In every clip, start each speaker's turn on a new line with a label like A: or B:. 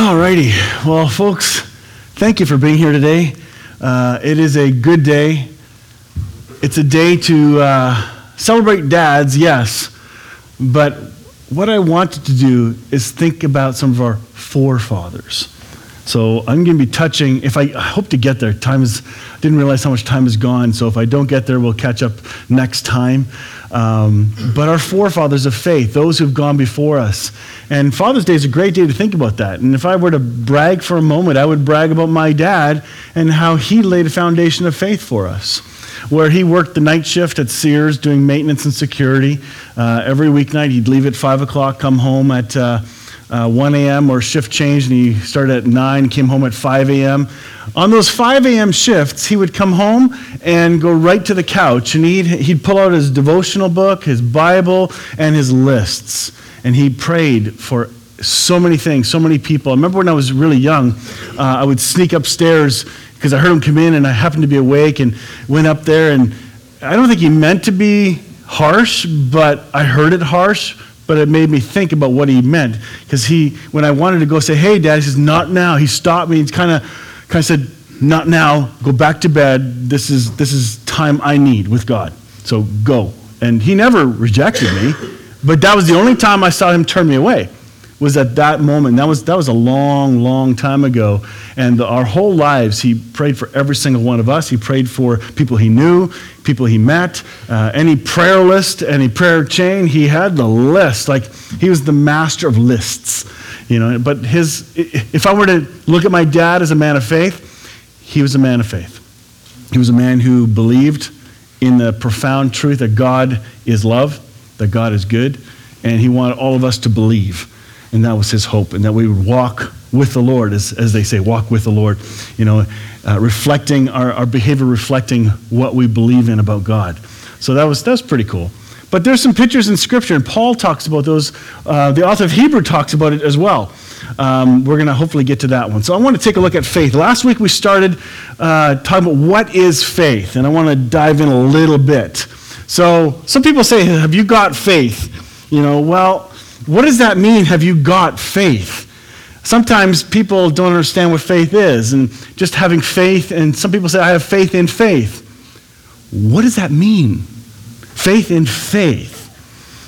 A: Alrighty. Well, folks, thank you for being here today. Uh, it is a good day. It's a day to uh, celebrate dads, yes, but what I wanted to do is think about some of our forefathers. So I'm going to be touching, if I, I hope to get there. Time is, didn't realize how much time is gone, so if I don't get there, we'll catch up next time. Um, but our forefathers of faith, those who've gone before us. And Father's Day is a great day to think about that. And if I were to brag for a moment, I would brag about my dad and how he laid a foundation of faith for us. Where he worked the night shift at Sears doing maintenance and security. Uh, every weeknight, he'd leave at 5 o'clock, come home at. Uh, uh, 1 a.m. or shift change, and he started at 9, came home at 5 a.m. On those 5 a.m. shifts, he would come home and go right to the couch, and he'd, he'd pull out his devotional book, his Bible, and his lists. And he prayed for so many things, so many people. I remember when I was really young, uh, I would sneak upstairs because I heard him come in, and I happened to be awake and went up there, and I don't think he meant to be harsh, but I heard it harsh but it made me think about what he meant. Because he, when I wanted to go say, hey, Dad, he says, not now. He stopped me and kind of kind of said, not now. Go back to bed. This is, this is time I need with God. So go. And he never rejected me, but that was the only time I saw him turn me away was at that moment. That was, that was a long, long time ago. And our whole lives, he prayed for every single one of us. He prayed for people he knew, people he met, uh, any prayer list, any prayer chain. He had the list. Like he was the master of lists. You know, but his, if I were to look at my dad as a man of faith, he was a man of faith. He was a man who believed in the profound truth that God is love, that God is good, and he wanted all of us to believe. And that was his hope, and that we would walk with the Lord, as, as they say, walk with the Lord, you know, uh, reflecting our, our behavior, reflecting what we believe in about God. So that was, that was pretty cool. But there's some pictures in Scripture, and Paul talks about those. Uh, the author of Hebrew talks about it as well. Um, we're going to hopefully get to that one. So I want to take a look at faith. Last week we started uh, talking about what is faith, and I want to dive in a little bit. So some people say, Have you got faith? You know, well, what does that mean? Have you got faith? Sometimes people don't understand what faith is, and just having faith, and some people say, I have faith in faith. What does that mean? Faith in faith.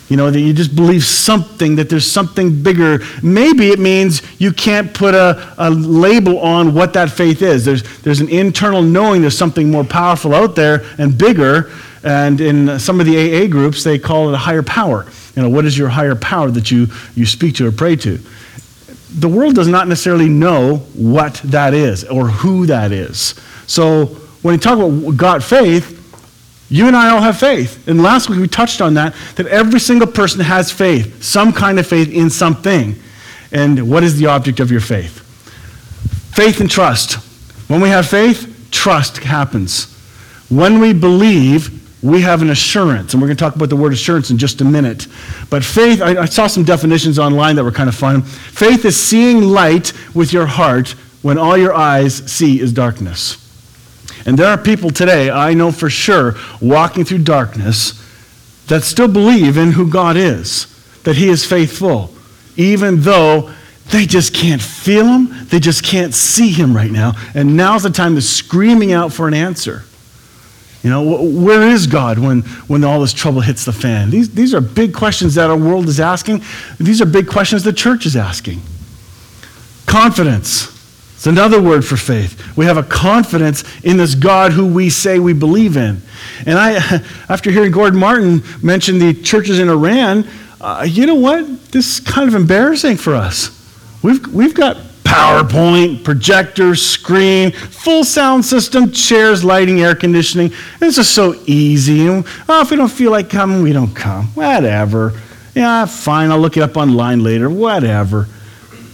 A: You know, that you just believe something, that there's something bigger. Maybe it means you can't put a, a label on what that faith is. There's, there's an internal knowing there's something more powerful out there and bigger. And in some of the AA groups, they call it a higher power. You know, what is your higher power that you, you speak to or pray to? The world does not necessarily know what that is or who that is. So when you talk about God faith, you and I all have faith. And last week we touched on that, that every single person has faith, some kind of faith in something. And what is the object of your faith? Faith and trust. When we have faith, trust happens. When we believe, we have an assurance, and we're going to talk about the word assurance in just a minute. But faith, I, I, saw some definitions online that were kind of fun. Faith is seeing light with your heart when all your eyes see is darkness. And there are people today, I know for sure, walking through darkness that still believe in who God is, that He is faithful, even though they just can't feel Him, they just can't see Him right now. And now's the time to screaming out for an answer. You know, where is God when, when all this trouble hits the fan? These, these are big questions that our world is asking. These are big questions the church is asking. Confidence. It's another word for faith. We have a confidence in this God who we say we believe in. And I, after hearing Gordon Martin mention the churches in Iran, uh, you know what? This is kind of embarrassing for us. We've, we've got PowerPoint, projector, screen, full sound system, chairs, lighting, air conditioning. This is so easy. Oh, if we don't feel like coming, we don't come. Whatever. Yeah, fine. I'll look it up online later. Whatever.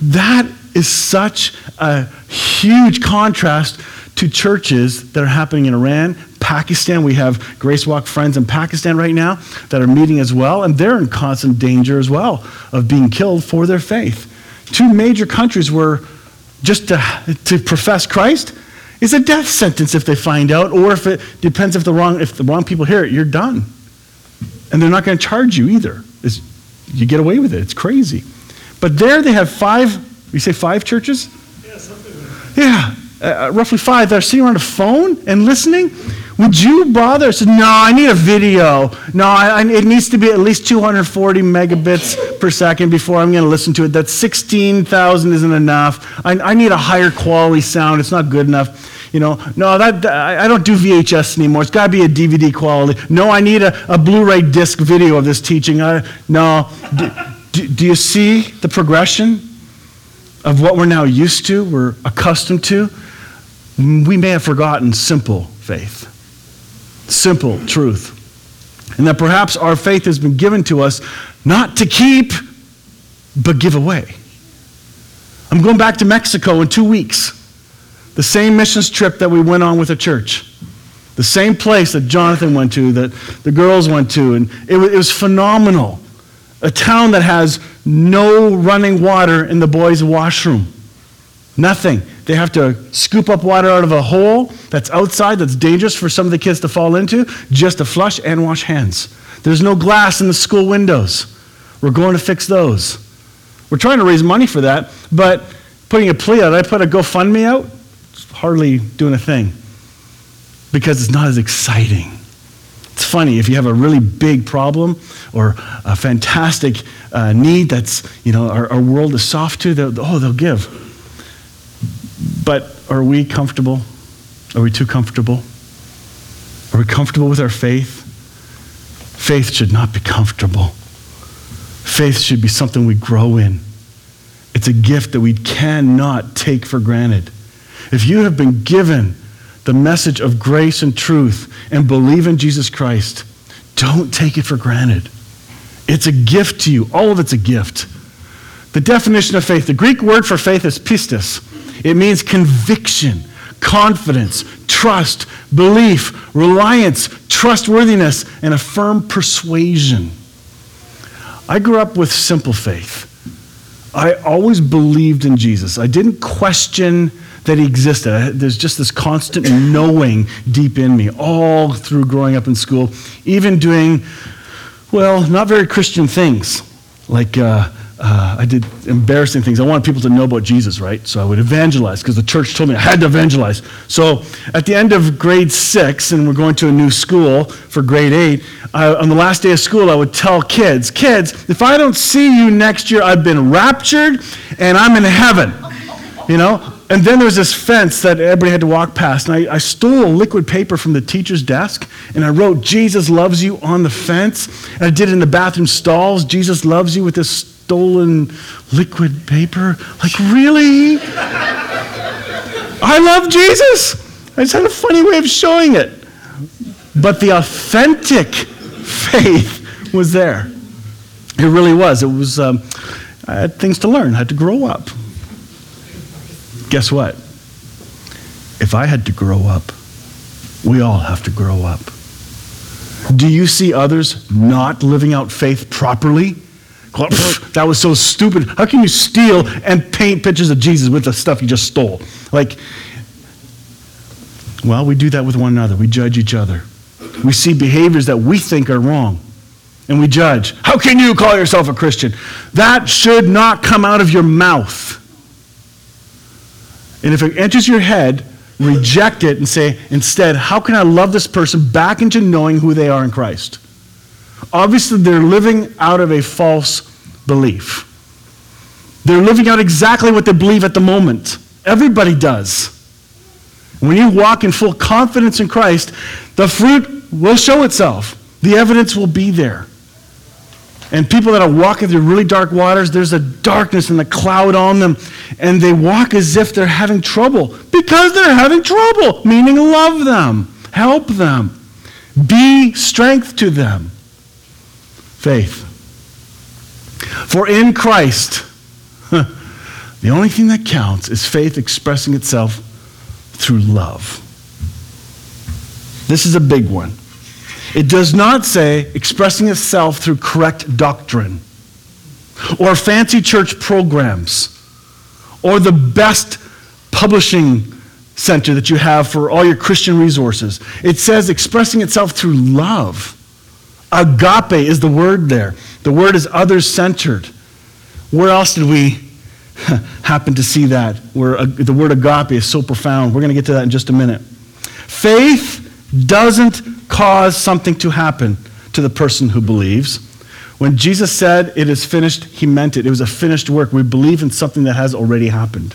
A: That is such a huge contrast to churches that are happening in Iran, Pakistan. We have Grace Walk friends in Pakistan right now that are meeting as well, and they're in constant danger as well of being killed for their faith two major countries where just to, to profess Christ is a death sentence if they find out, or if it depends if the wrong if the wrong people hear it, you're done. And they're not going to charge you either. It's, you get away with it. It's crazy. But there they have five You say five churches?
B: Yeah, something like.
A: Yeah, uh, roughly five that are sitting around a phone and listening. Would you bother? I said, no, I need a video. No, I, I, it needs to be at least 240 megabits per second before I'm going to listen to it. That 16,000 isn't enough. I, I need a higher quality sound. It's not good enough. You know, no, that, I don't do VHS anymore. It's got to be a DVD quality. No, I need a, a Blu-ray disc video of this teaching. No. Do, do, do you see the progression of what we're now used to, we're accustomed to? We may have forgotten simple faith, simple truth. And that perhaps our faith has been given to us not to keep, but give away. I'm going back to Mexico in two weeks. The same missions trip that we went on with a church. The same place that Jonathan went to, that the girls went to. And it was, it was phenomenal. A town that has no running water in the boys' washroom. Nothing. They have to scoop up water out of a hole that's outside, that's dangerous for some of the kids to fall into, just to flush and wash hands. There's no glass in the school windows. We're going to fix those. We're trying to raise money for that, but putting a plea out, I put a GoFundMe out, it's hardly doing a thing because it's not as exciting. It's funny if you have a really big problem or a fantastic uh, need that's, you know, our, our world is soft to, they'll, oh, they'll give. But are we comfortable? Are we too comfortable? Are we comfortable with our faith? Faith should not be comfortable. Faith should be something we grow in. It's a gift that we cannot take for granted. If you have been given the message of grace and truth and believe in Jesus Christ, don't take it for granted. It's a gift to you. All of it's a gift. The definition of faith, the Greek word for faith is pistis. It means conviction, confidence, trust, belief, reliance, trustworthiness, and a firm persuasion. I grew up with simple faith. I always believed in Jesus. I didn't question that he existed. There's just this constant knowing deep in me, all through growing up in school, even doing, well, not very Christian things, like uh, uh, I did embarrassing things. I wanted people to know about Jesus, right? So I would evangelize because the church told me I had to evangelize. So at the end of grade six, and we're going to a new school for grade eight, I, on the last day of school, I would tell kids, kids, if I don't see you next year, I've been raptured and I'm in heaven. You know? And then there was this fence that everybody had to walk past. And I, I stole liquid paper from the teacher's desk and I wrote, Jesus loves you on the fence. And I did it in the bathroom stalls, Jesus loves you with this stolen liquid paper. Like, really? I love Jesus. I just had a funny way of showing it. But the authentic faith was there. It really was. It was, um, I had things to learn, I had to grow up. Guess what? If I had to grow up, we all have to grow up. Do you see others not living out faith properly? That was so stupid. How can you steal and paint pictures of Jesus with the stuff you just stole? Like, well, we do that with one another. We judge each other. We see behaviors that we think are wrong, and we judge. How can you call yourself a Christian? That should not come out of your mouth. And if it enters your head, reject it and say, instead, how can I love this person back into knowing who they are in Christ? Obviously, they're living out of a false belief. They're living out exactly what they believe at the moment. Everybody does. When you walk in full confidence in Christ, the fruit will show itself. The evidence will be there. And people that are walking through really dark waters, there's a darkness and a cloud on them, and they walk as if they're having trouble because they're having trouble, meaning love them, help them, be strength to them. Faith. For in Christ, the only thing that counts is faith expressing itself through love. This is a big one. It does not say expressing itself through correct doctrine or fancy church programs or the best publishing center that you have for all your Christian resources. It says expressing itself through love. Agape is the word there. The word is others centered. Where else did we happen to see that, where uh, the word agape is so profound. We're going to get to that in just a minute. Faith doesn't cause something to happen to the person who believes. When Jesus said, It is finished, he meant it. It was a finished work. We believe in something that has already happened.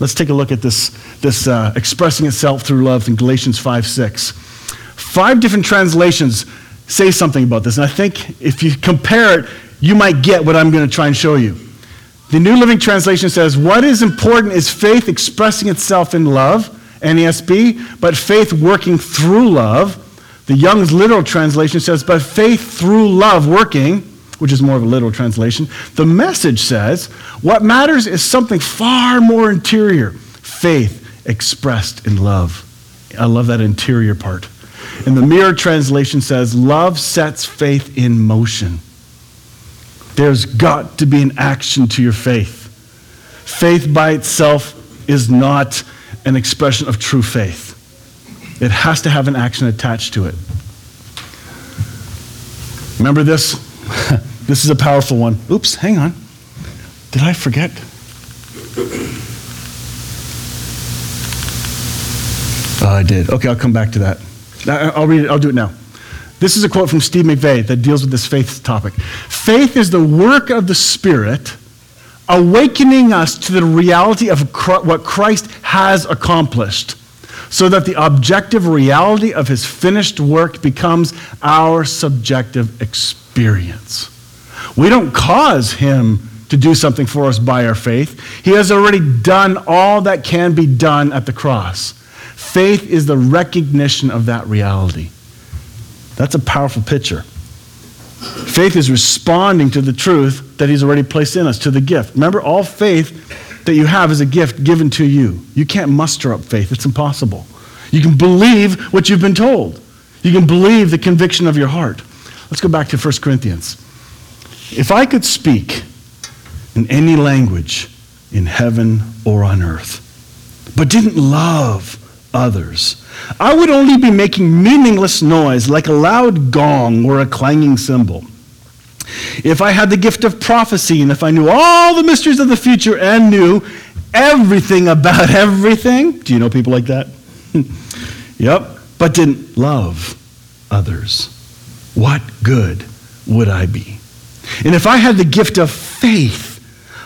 A: Let's take a look at this, this uh, expressing itself through love in Galatians 5 6. Five different translations say something about this, and I think if you compare it, you might get what I'm going to try and show you. The New Living Translation says, What is important is faith expressing itself in love, NASB, but faith working through love. The Young's literal translation says, But faith through love working, which is more of a literal translation. The message says, What matters is something far more interior faith expressed in love. I love that interior part. And the Mirror translation says, Love sets faith in motion. There's got to be an action to your faith. Faith by itself is not an expression of true faith, it has to have an action attached to it. Remember this? this is a powerful one. Oops, hang on. Did I forget? Oh, I did. Okay, I'll come back to that. I'll read it. I'll do it now. This is a quote from Steve McVey that deals with this faith topic. Faith is the work of the Spirit awakening us to the reality of what Christ has accomplished so that the objective reality of his finished work becomes our subjective experience. We don't cause him to do something for us by our faith. He has already done all that can be done at the cross. Faith is the recognition of that reality. That's a powerful picture. Faith is responding to the truth that He's already placed in us, to the gift. Remember, all faith that you have is a gift given to you. You can't muster up faith, it's impossible. You can believe what you've been told, you can believe the conviction of your heart. Let's go back to 1 Corinthians. If I could speak in any language in heaven or on earth, but didn't love others, I would only be making meaningless noise like a loud gong or a clanging cymbal. If I had the gift of prophecy and if I knew all the mysteries of the future and knew everything about everything, do you know people like that? yep, but didn't love others, what good would I be? And if I had the gift of faith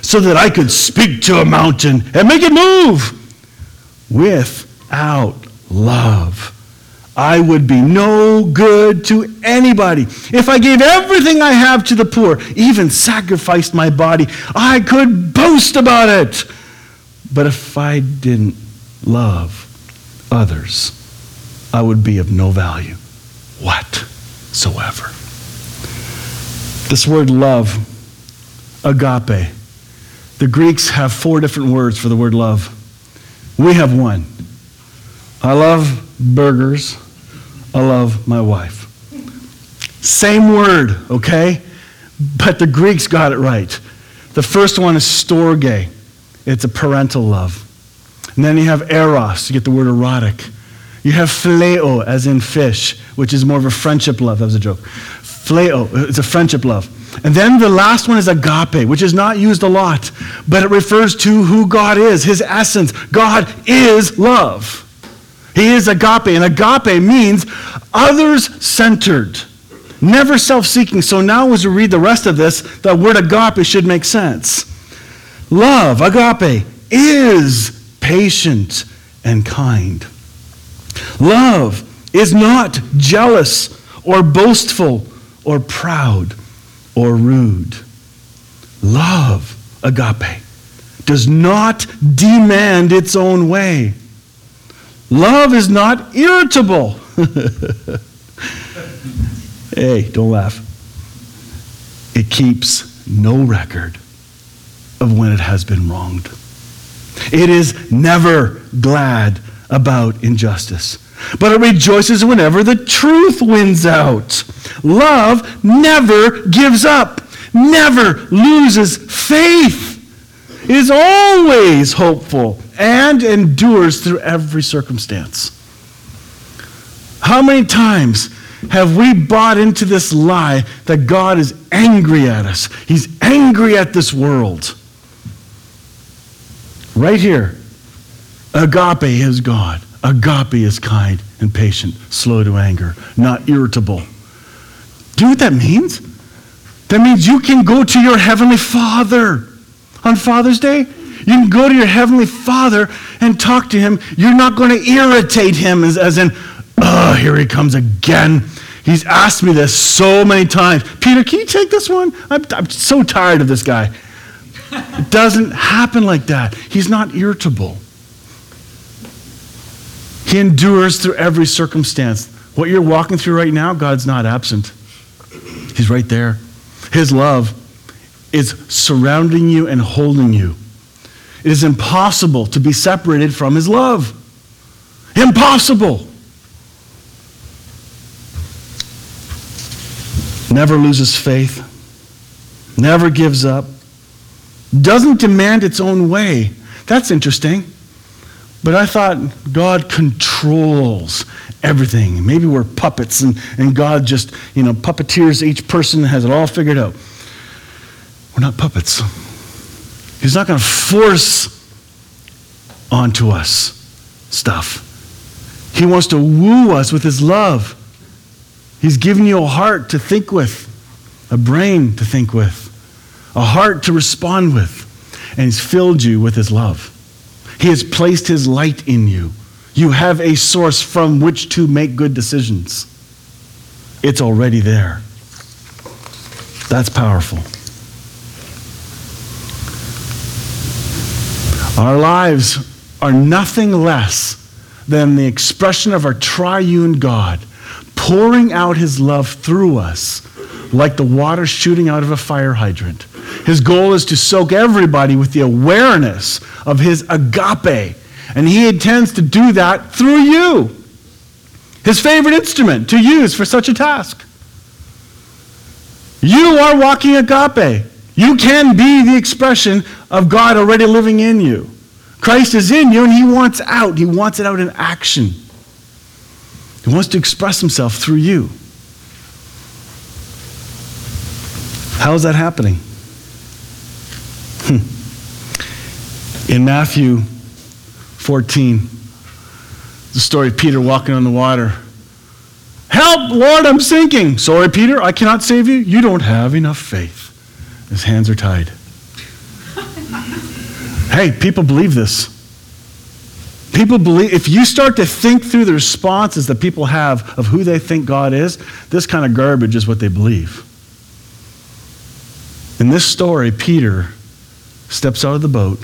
A: so that I could speak to a mountain and make it move without love, I would be no good to anybody. If I gave everything I have to the poor, even sacrificed my body, I could boast about it. But if I didn't love others, I would be of no value whatsoever. This word love, agape, the Greeks have four different words for the word love. We have one. I love burgers. I love my wife. Same word, okay? But the Greeks got it right. The first one is storge. It's a parental love. And then you have eros, you get the word erotic. You have phileo, as in fish, which is more of a friendship love. That was a joke. Phileo, it's a friendship love. And then the last one is agape, which is not used a lot, but it refers to who God is, his essence. God is love. He is agape, and agape means others centered, never self seeking. So now, as we read the rest of this, the word agape should make sense. Love, agape, is patient and kind. Love is not jealous or boastful or proud or rude. Love, agape, does not demand its own way. Love is not irritable. hey, don't laugh. It keeps no record of when it has been wronged. It is never glad about injustice, but it rejoices whenever the truth wins out. Love never gives up, never loses faith, is always hopeful and endures through every circumstance. How many times have we bought into this lie that God is angry at us? He's angry at this world. Right here. Agape is God. Agape is kind and patient, slow to anger, not irritable. Do you know what that means? That means you can go to your Heavenly Father on Father's Day. You can go to your Heavenly Father and talk to Him. You're not going to irritate Him as, as in, oh, here He comes again. He's asked me this so many times. Peter, can you take this one? I'm, I'm so tired of this guy. It doesn't happen like that. He's not irritable. He endures through every circumstance. What you're walking through right now, God's not absent. He's right there. His love is surrounding you and holding you. It is impossible to be separated from His love. Impossible. Never loses faith, never gives up, doesn't demand its own way. That's interesting. But I thought God controls everything. Maybe we're puppets and, and God just, you know, puppeteers each person has it all figured out. We're not puppets. He's not going to force onto us stuff. He wants to woo us with his love. He's given you a heart to think with, a brain to think with, a heart to respond with, and he's filled you with his love. He has placed his light in you. You have a source from which to make good decisions. It's already there. That's powerful. Our lives are nothing less than the expression of our triune God pouring out his love through us like the water shooting out of a fire hydrant. His goal is to soak everybody with the awareness of his agape. And he intends to do that through you. His favorite instrument to use for such a task. You are walking agape. You can be the expression of God already living in you. Christ is in you and he wants out. He wants it out in action. He wants to express himself through you. How is that happening? Hmm. In Matthew 14, the story of Peter walking on the water. Help, Lord, I'm sinking. Sorry, Peter, I cannot save you. You don't have enough faith. His hands are tied. Hey, people believe this. People believe, if you start to think through the responses that people have of who they think God is, this kind of garbage is what they believe. In this story, Peter steps out of the boat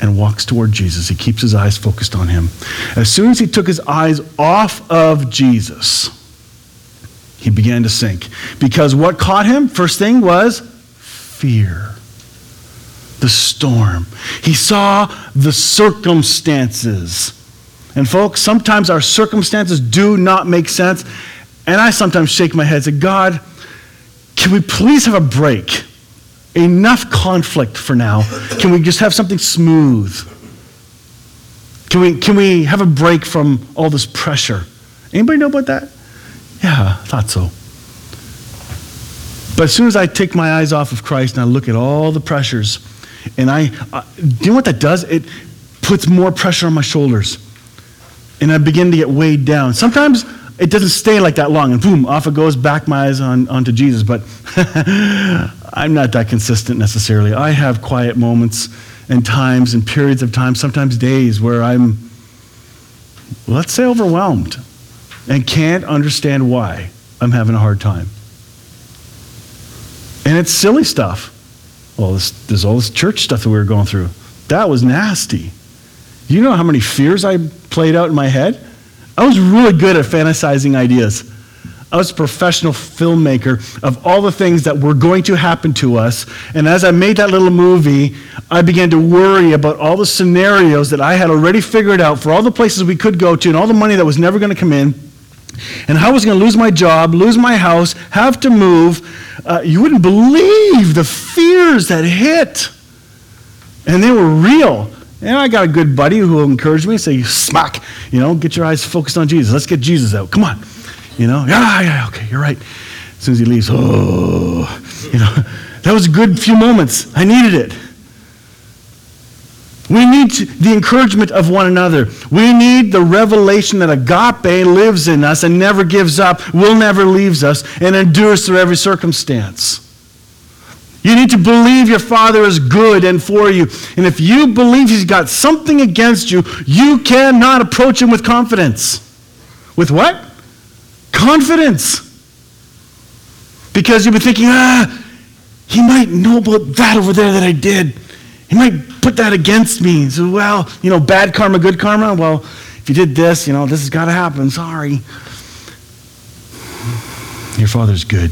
A: and walks toward Jesus. He keeps his eyes focused on him. As soon as he took his eyes off of Jesus, he began to sink. Because what caught him, first thing, was fear. The storm. He saw the circumstances. And folks, sometimes our circumstances do not make sense. And I sometimes shake my head and say, God, can we please have a break? enough conflict for now. Can we just have something smooth? Can we, can we have a break from all this pressure? Anybody know about that? Yeah, I thought so. But as soon as I take my eyes off of Christ and I look at all the pressures, and I, uh, do you know what that does? It puts more pressure on my shoulders. And I begin to get weighed down. Sometimes it doesn't stay like that long, and boom, off it goes, back my eyes on, onto Jesus. But I'm not that consistent necessarily. I have quiet moments and times and periods of time, sometimes days, where I'm, let's say, overwhelmed and can't understand why I'm having a hard time. And it's silly stuff. Well, this, there's all this church stuff that we were going through. That was nasty. You know how many fears I played out in my head? I was really good at fantasizing ideas. I was a professional filmmaker of all the things that were going to happen to us. And as I made that little movie, I began to worry about all the scenarios that I had already figured out for all the places we could go to and all the money that was never going to come in. And how I was going to lose my job, lose my house, have to move. Uh, you wouldn't believe the fears that hit. And they were real. And I got a good buddy who encouraged me, say, smack, you know, get your eyes focused on Jesus. Let's get Jesus out. Come on. You know, yeah, yeah, okay, you're right. As soon as he leaves, oh, you know, that was a good few moments. I needed it. We need the encouragement of one another. We need the revelation that agape lives in us and never gives up, will never leaves us, and endures through every circumstance. You need to believe your Father is good and for you. And if you believe He's got something against you, you cannot approach Him with confidence. With what? Confidence. Because you've been thinking, ah, He might know about that over there that I did. He might put that against me. So, well, you know, bad karma, good karma. Well, if you did this, you know, this has got to happen. Sorry. Your Father's good.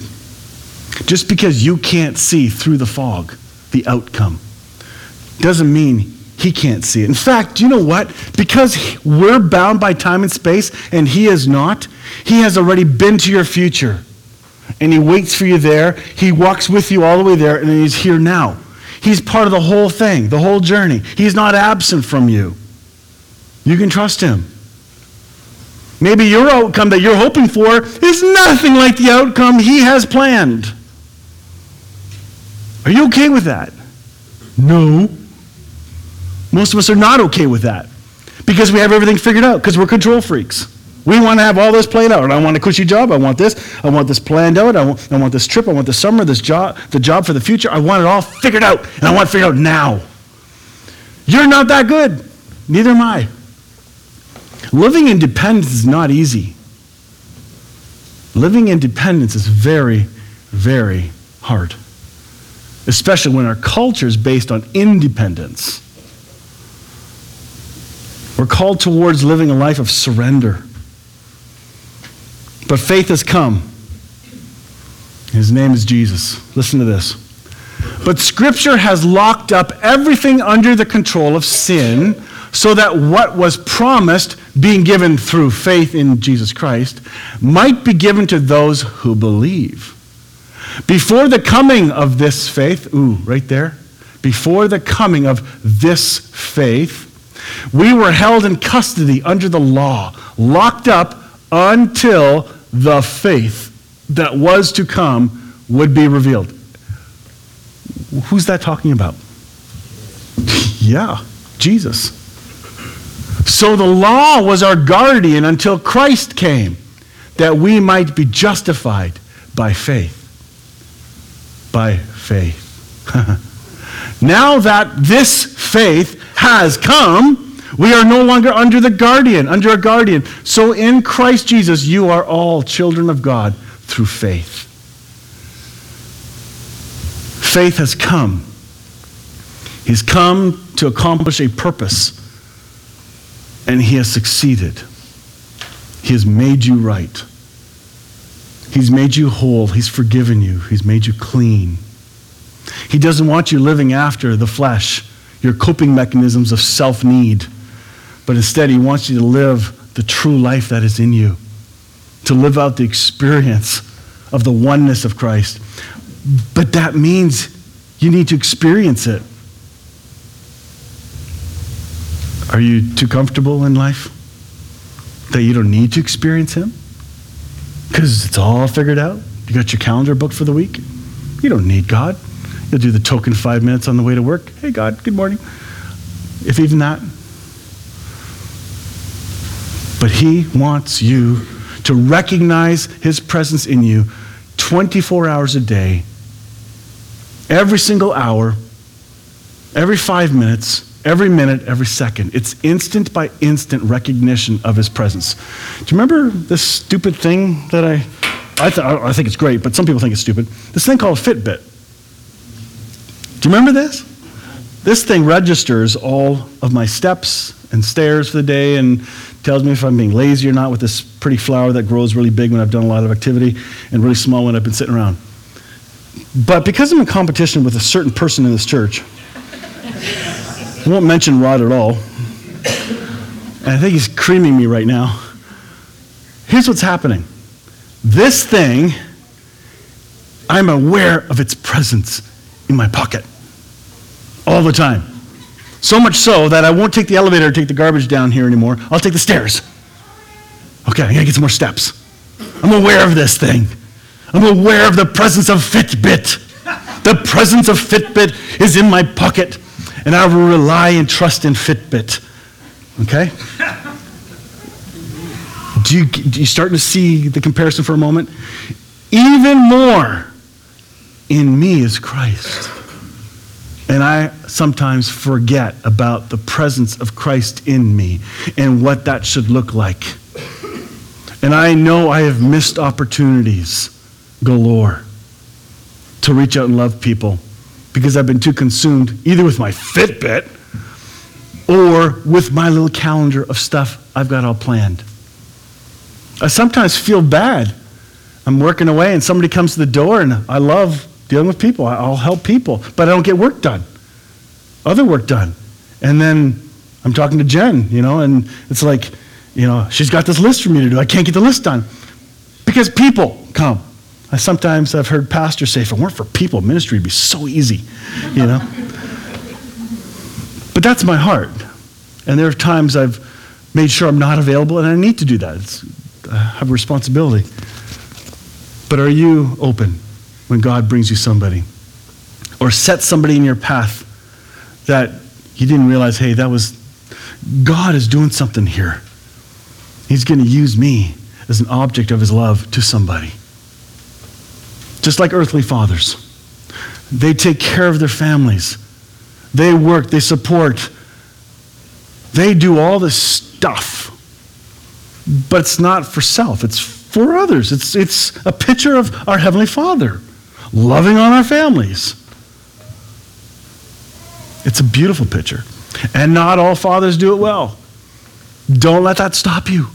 A: Just because you can't see through the fog the outcome doesn't mean he can't see it. In fact, do you know what? Because we're bound by time and space and he is not, he has already been to your future. And he waits for you there. He walks with you all the way there, and he's here now. He's part of the whole thing, the whole journey. He's not absent from you. You can trust him. Maybe your outcome that you're hoping for is nothing like the outcome he has planned. Are you okay with that? No. Most of us are not okay with that because we have everything figured out because we're control freaks. We want to have all this played out. I want a cushy job. I want this. I want this planned out. I want, I want this trip. I want the summer, this job, the job for the future. I want it all figured out, and I want it figured out now. You're not that good. Neither am I. Living in dependence is not easy. Living in dependence is very, very hard especially when our culture is based on independence. We're called towards living a life of surrender. But faith has come. His name is Jesus. Listen to this. But Scripture has locked up everything under the control of sin so that what was promised, being given through faith in Jesus Christ, might be given to those who believe. Before the coming of this faith, ooh, right there, before the coming of this faith, we were held in custody under the law, locked up until the faith that was to come would be revealed. Who's that talking about? yeah, Jesus. So the law was our guardian until Christ came, that we might be justified by faith by faith. now that this faith has come, we are no longer under the guardian, under a guardian. So in Christ Jesus, you are all children of God through faith. Faith has come. He's come to accomplish a purpose, and he has succeeded. He has made you right. He's made you whole. He's forgiven you. He's made you clean. He doesn't want you living after the flesh, your coping mechanisms of self need, but instead, He wants you to live the true life that is in you, to live out the experience of the oneness of Christ. But that means you need to experience it. Are you too comfortable in life that you don't need to experience Him? because it's all figured out. You got your calendar booked for the week. You don't need God. You'll do the token five minutes on the way to work. Hey, God, good morning. If even that. But He wants you to recognize His presence in you 24 hours a day, every single hour, every five minutes, every minute, every second. It's instant by instant recognition of his presence. Do you remember this stupid thing that I, I, th- I think it's great, but some people think it's stupid? This thing called Fitbit. Do you remember this? This thing registers all of my steps and stairs for the day and tells me if I'm being lazy or not with this pretty flower that grows really big when I've done a lot of activity and really small when I've been sitting around. But because I'm in competition with a certain person in this church, I won't mention Rod at all. And I think he's creaming me right now. Here's what's happening this thing, I'm aware of its presence in my pocket all the time. So much so that I won't take the elevator or take the garbage down here anymore. I'll take the stairs. Okay, I gotta get some more steps. I'm aware of this thing. I'm aware of the presence of Fitbit. The presence of Fitbit is in my pocket And I will rely and trust in Fitbit. Okay? Do you, do you starting to see the comparison for a moment? Even more in me is Christ. And I sometimes forget about the presence of Christ in me and what that should look like. And I know I have missed opportunities galore to reach out and love people because I've been too consumed either with my Fitbit or with my little calendar of stuff I've got all planned. I sometimes feel bad. I'm working away and somebody comes to the door and I love dealing with people. I'll help people, but I don't get work done, other work done. And then I'm talking to Jen, you know, and it's like, you know, she's got this list for me to do. I can't get the list done because people come. I sometimes I've heard pastors say, if it weren't for people, ministry would be so easy, you know. but that's my heart. And there are times I've made sure I'm not available, and I need to do that. It's, I have a responsibility. But are you open when God brings you somebody? Or set somebody in your path that you didn't realize, hey, that was, God is doing something here. He's going to use me as an object of his love to somebody. Just like earthly fathers, they take care of their families, they work, they support, they do all this stuff. But it's not for self, it's for others. It's, it's a picture of our Heavenly Father loving on our families. It's a beautiful picture. And not all fathers do it well. Don't let that stop you.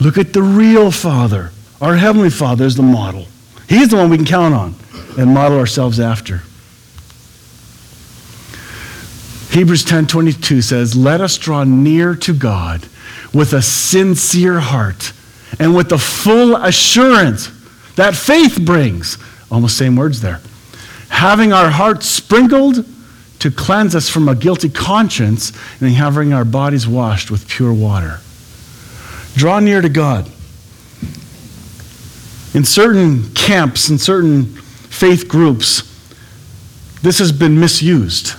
A: Look at the real Father. Our Heavenly Father is the model. He's the one we can count on and model ourselves after. Hebrews 10:22 says, "Let us draw near to God with a sincere heart and with the full assurance that faith brings." Almost same words there. Having our hearts sprinkled to cleanse us from a guilty conscience and having our bodies washed with pure water. Draw near to God. In certain camps, in certain faith groups, this has been misused.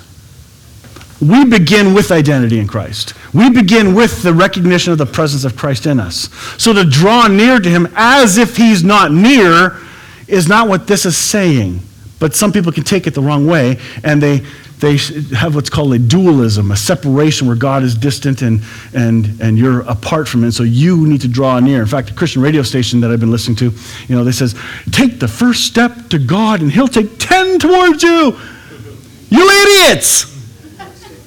A: We begin with identity in Christ. We begin with the recognition of the presence of Christ in us. So to draw near to Him as if He's not near is not what this is saying. But some people can take it the wrong way, and they, they have what's called a dualism, a separation where God is distant and, and, and you're apart from Him. So you need to draw near. In fact, a Christian radio station that I've been listening to, you know, they says, take the first step to God, and He'll take ten towards you. You idiots!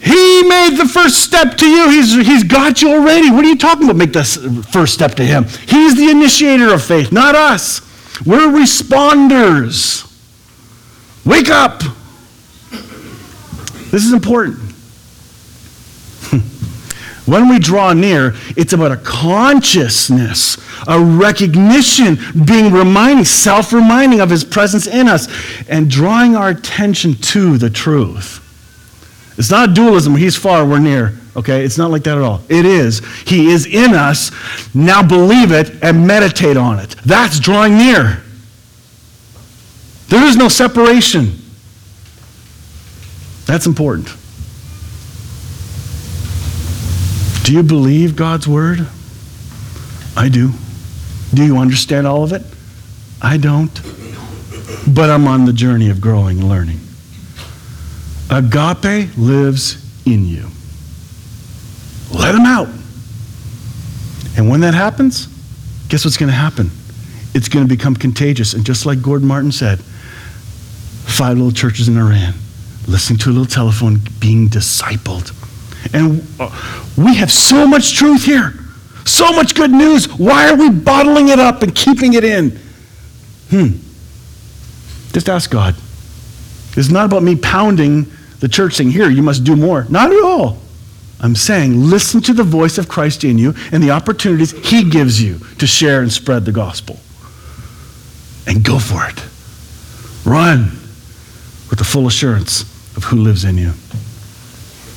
A: He made the first step to you. He's, he's got you already. What are you talking about? Make the first step to Him. He's the initiator of faith, not us. We're responders. Wake up. This is important. when we draw near, it's about a consciousness, a recognition, being reminding, self reminding of His presence in us, and drawing our attention to the truth. It's not dualism, He's far, we're near. Okay? It's not like that at all. It is. He is in us. Now believe it and meditate on it. That's drawing near. There is no separation. That's important. Do you believe God's word? I do. Do you understand all of it? I don't. But I'm on the journey of growing and learning. Agape lives in you. Let him out. And when that happens, guess what's going to happen? It's going to become contagious. And just like Gordon Martin said, five little churches in Iran, listening to a little telephone, being discipled. And uh, we have so much truth here, so much good news. Why are we bottling it up and keeping it in? Hmm. Just ask God. It's not about me pounding the church saying, Here, you must do more. Not at all. I'm saying, listen to the voice of Christ in you and the opportunities He gives you to share and spread the gospel. And go for it. Run with the full assurance of who lives in you.